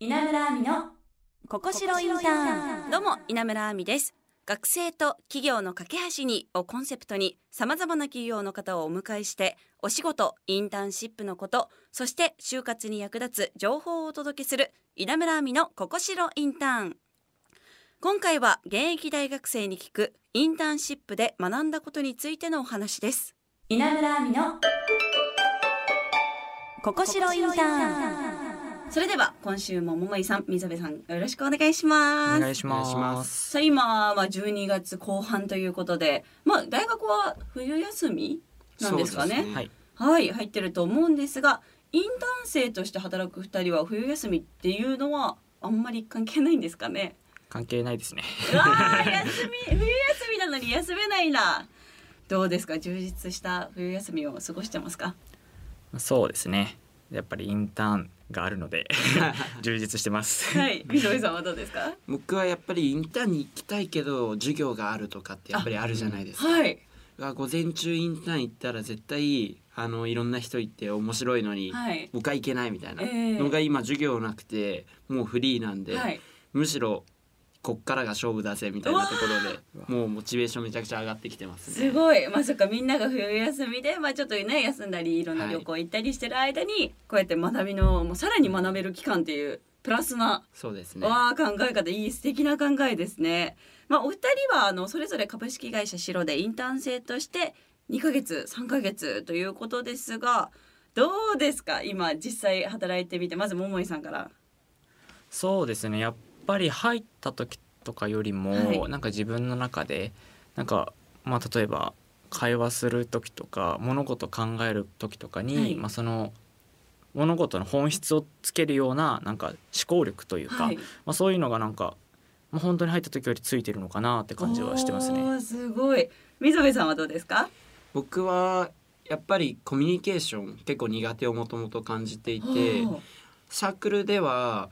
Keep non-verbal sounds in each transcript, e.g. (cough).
稲村亜美のここしろインターン。どうも稲村亜美です。学生と企業の架け橋にをコンセプトに様々な企業の方をお迎えしてお仕事インターンシップのことそして就活に役立つ情報をお届けする稲村亜美のここしろインターン。今回は現役大学生に聞くインターンシップで学んだことについてのお話です。稲村亜美のここしろインターンそれでは今週も桃井さん水部さんよろしくお願いしますお願いします。さあ今は12月後半ということでまあ大学は冬休みなんですかね？そうですはい。はい入ってると思うんですがインターン生として働く2人は冬休みっていうのはあんまり関係ないんですかね？関係ないですね。うわー (laughs) 休み冬休みなのに休めないなどうですか？充実した冬休みを過ごしてますか？そうですね。やっぱりインターンがあるので (laughs) 充実してます。はい。水部さんはどうですか？僕はやっぱりインターンに行きたいけど授業があるとかってやっぱりあるじゃないですか。はい。が午前中インターン行ったら絶対あのいろんな人いて面白いのに、はい。僕は行けないみたいなええ。のが今授業なくてもうフリーなんで、はい。むしろこっからが勝負だぜみたいなところでもうモチベーションめちゃくちゃ上がってきてますね。すごいまさかみんなが冬休みで、まあ、ちょっとね休んだりいろんな旅行行ったりしてる間に、こうやって学びのもうさらに学べる期間っていうプラスな、そうですね。わあ考え方いい素敵な考えですね。まあ、お二人はあのそれぞれ株式会社白でインターン生として2ヶ月3ヶ月ということですがどうですか？今実際働いてみてまず桃井さんから。そうですね。やっぱり入った時とかよりも、はい。なんか自分の中でなんかまあ例えば会話する時とか物事を考える時とかに、はい。まあその物事の本質をつけるようななんか思考力というか、はい、まあそういうのがなんかまあ本当に入った時よりついてるのかなって感じはしてますね。すごい。溝部さんはどうですか？僕はやっぱりコミュニケーション結構苦手をもともと感じていて。サークルでは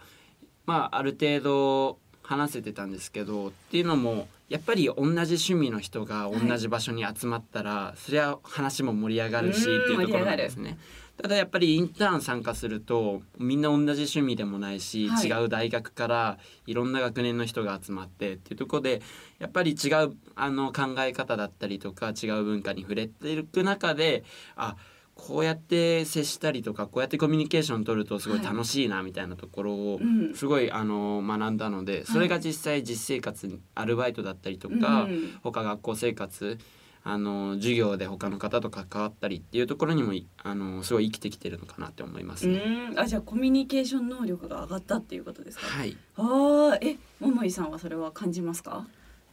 まあある程度話せてたんですけどっていうのもやっぱり同じ趣味の人が同じ場所に集まったら、そりゃ話も盛り上がるしってうんいうところなんですね。ただやっぱりインターン参加するとみんな同じ趣味でもないし、はい。違う大学からいろんな学年の人が集まってっていうところでやっぱり違うあの考え方だったりとか違う文化に触れていく中であこうやって接したりとかこうやってコミュニケーション取るとすごい楽しいなみたいなところをうん。すごいあの学んだのでそれが実際実生活にアルバイトだったりとか、うん他学校生活あの授業で他の方と関わったりっていうところにもいあのすごい生きてきてるのかなって思いますね。うん。あじゃあコミュニケーション能力が上がったっていうことですか？はい、ああえ桃井さんはそれは感じますか？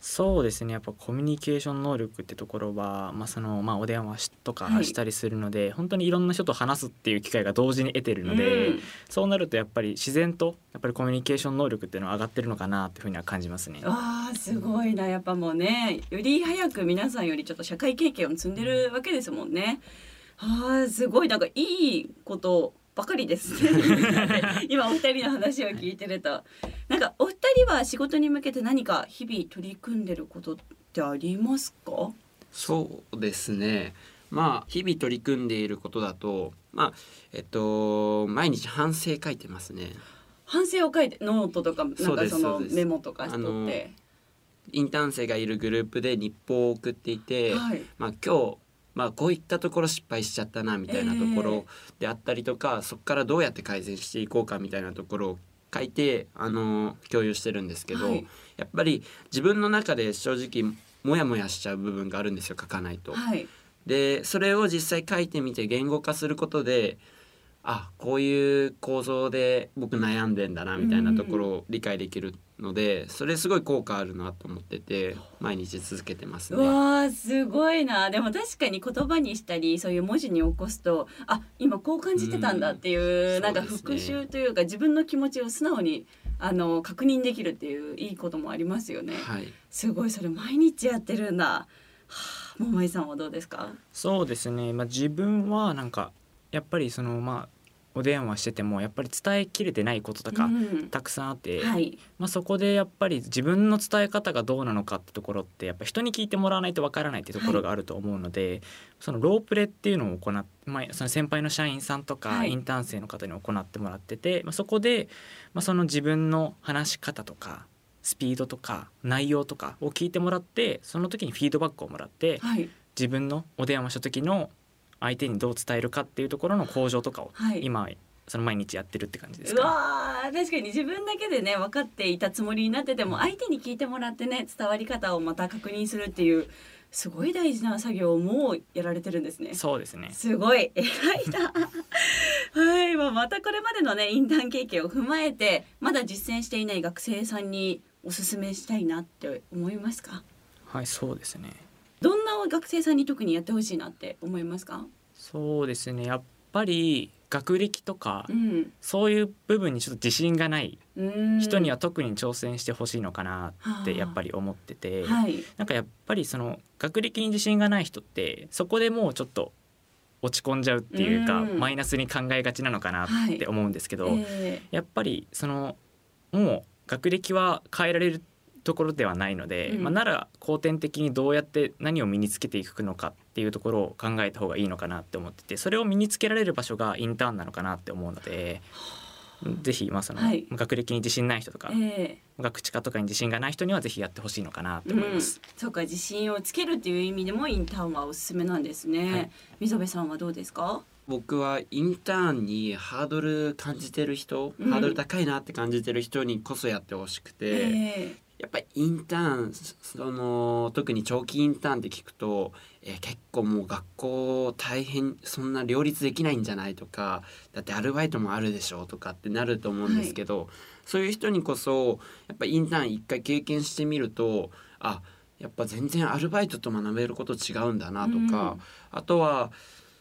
そうですね。やっぱコミュニケーション能力ってところは、まあそのまあ、お電話しとかはい。したりするので、本当にいろんな人と話すっていう機会が同時に得てるので、うん。そうなるとやっぱり自然とやっぱりコミュニケーション能力っていうのは上がってるのかなっていうふうには感じますね。あーすごいな。やっぱもうねより早く皆さんよりちょっと社会経験を積んでるわけですもんね。あーすごい。なんかいいことばかりです。ね (laughs) 今お二人の話を聞いてると。なんかお二人は仕事に向けて何か日々取り組んでることってありますか？そうですね。まあ日々取り組んでいることだとまあえっと毎日反省書いてますね。反省を書いてノートとかなんかそのメモとかしとって、インターン生がいるグループで日報を送っていて、はい、まあ、今日、まあ、こういったところ失敗しちゃったなみたいなところであったりとか、そこからどうやって改善していこうかみたいなところを書いて、あの共有してるんですけど、はい。やっぱり自分の中で正直モヤモヤしちゃう部分があるんですよ書かないと。はい、でそれを実際書いてみて言語化することであこういう構造で僕悩んでんだなみたいなところを理解できるので、それすごい効果あるなと思ってて毎日続けてますうね。わーすごいなでも確かに言葉にしたりそういう文字に起こすとあ今こう感じてたんだっていう、うんなんか復ね習というか自分の気持ちを素直にあの確認できるっていういいこともありますよね。はいすごいそれ毎日やってるんだ。はあ、桃井さんはどうですか？そうですね、まあ、自分はなんかやっぱりそのまあお電話しててもやっぱり伝えきれてないこととかうん。たくさんあって、はい。まあ、そこでやっぱり自分の伝え方がどうなのかってところってやっぱ人に聞いてもらわないとわからないってところがあると思うので、そのロープレっていうのを行っ、まあ、その先輩の社員さんとか、はい。インターン生の方に行ってもらってて、まあ、そこで、まあ、その自分の話し方とかスピードとか内容とかを聞いてもらってその時にフィードバックをもらってはい。自分のお電話した時の相手にどう伝えるかっていうところの向上とかをはい今その毎日やってるって感じですうか？ね。わー確かに自分だけでね分かっていたつもりになってても相手に聞いてもらってね伝わり方をまた確認するっていうすごい大事な作業をもうやられてるんですね。そうですねすごい偉いな。(laughs) はい、まあ、またこれまでのねインターン経験を踏まえてまだ実践していない学生さんにおすすめしたいなって思いますか？はいそうですねどんな学生さんに特にやってほしいなって思いますか？そうですね。やっぱり学歴とか、うん。そういう部分にちょっと自信がないうん。人には特に挑戦してほしいのかなってやっぱり思ってて、はい。なんかやっぱりその学歴に自信がない人ってそこでもうちょっと落ち込んじゃうっていうか、うん。マイナスに考えがちなのかなって思うんですけど、え。やっぱりそのもう学歴は変えられるところではないので、うん。まあ、なら後天的にどうやって何を身につけていくのかっていうところを考えた方がいいのかなって思っててそれを身につけられる場所がインターンなのかなって思うので。ぜひまあその、はい。学歴に自信ない人とか、ええ。学知化とかに自信がない人にはぜひやってほしいのかなって思います。うん、そうか自信をつけるっていう意味でもインターンはおすすめなんですね、はい。溝部さんはどうですか？僕はインターンにハードル感じてる人、うん。ハードル高いなって感じてる人にこそやってほしくて、えやっぱりインターンその特に長期インターンって聞くと、えー結構もう学校大変そんな両立できないんじゃないとかだってアルバイトもあるでしょうとかってなると思うんですけど、そういう人にこそやっぱインターン一回経験してみるとあやっぱ全然アルバイトと学べること違うんだなとか、あとは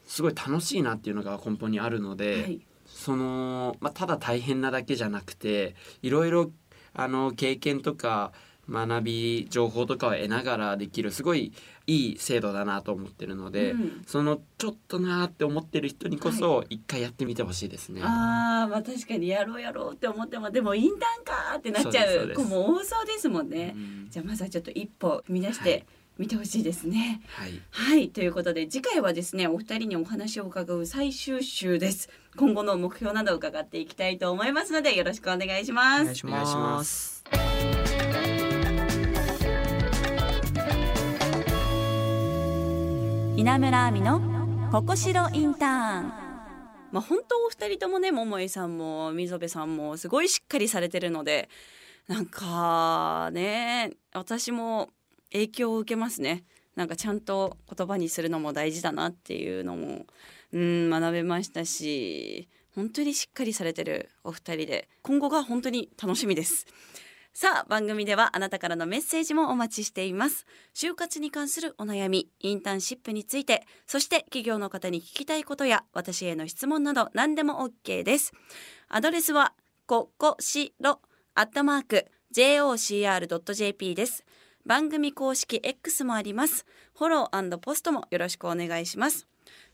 すごい楽しいなっていうのが根本にあるのえで。はいその、まあ、ただ大変なだけじゃなくていろいろあの経験とか学び情報とかを得ながらできるすごいいい制度だなと思ってるので、うん。そのちょっとなーって思ってる人にこそ一回やってみてほしいですね。あーまあ確かにやろうやろうって思ってもでもインターンかーってなっちゃそう子も多そうですもんね、うん。じゃあまずはちょっと一歩踏み出しはていみてほしいですね、はい、はい。ということで次回はですねお二人にお話を伺う最終週です。今後の目標などを伺っていきたいと思いますのでよろしくお願いします。お願いし。ます。稲村亜美のここしろインターン。まあ本当お二人ともね桃井さんも溝部さんもすごいしっかりされてるのでなんかね私も影響を受けますね。なんかちゃんと言葉にするのも大事だなっていうのもうん学べましたし本当にしっかりされてるお二人で今後が本当に楽しみです。さあ番組ではあなたからのメッセージもお待ちしています。就活に関するお悩みインターンシップについてそして企業の方に聞きたいことや私への質問など何でも OK です。アドレスはここしろアットマーク jocr.jp です。番組公式 X もあります。フォローポストもよろしくお願いします。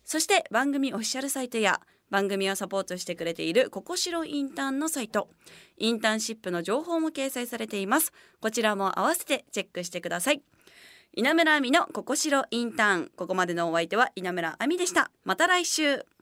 そして番組オフィシャルサイトや番組をサポートしてくれているここしろインターンのサイト。インターンシップの情報も掲載されています。こちらも合わせてチェックしてください。稲村亜美のここしろインターン。ここまでのお相手は稲村亜美でした。また来週。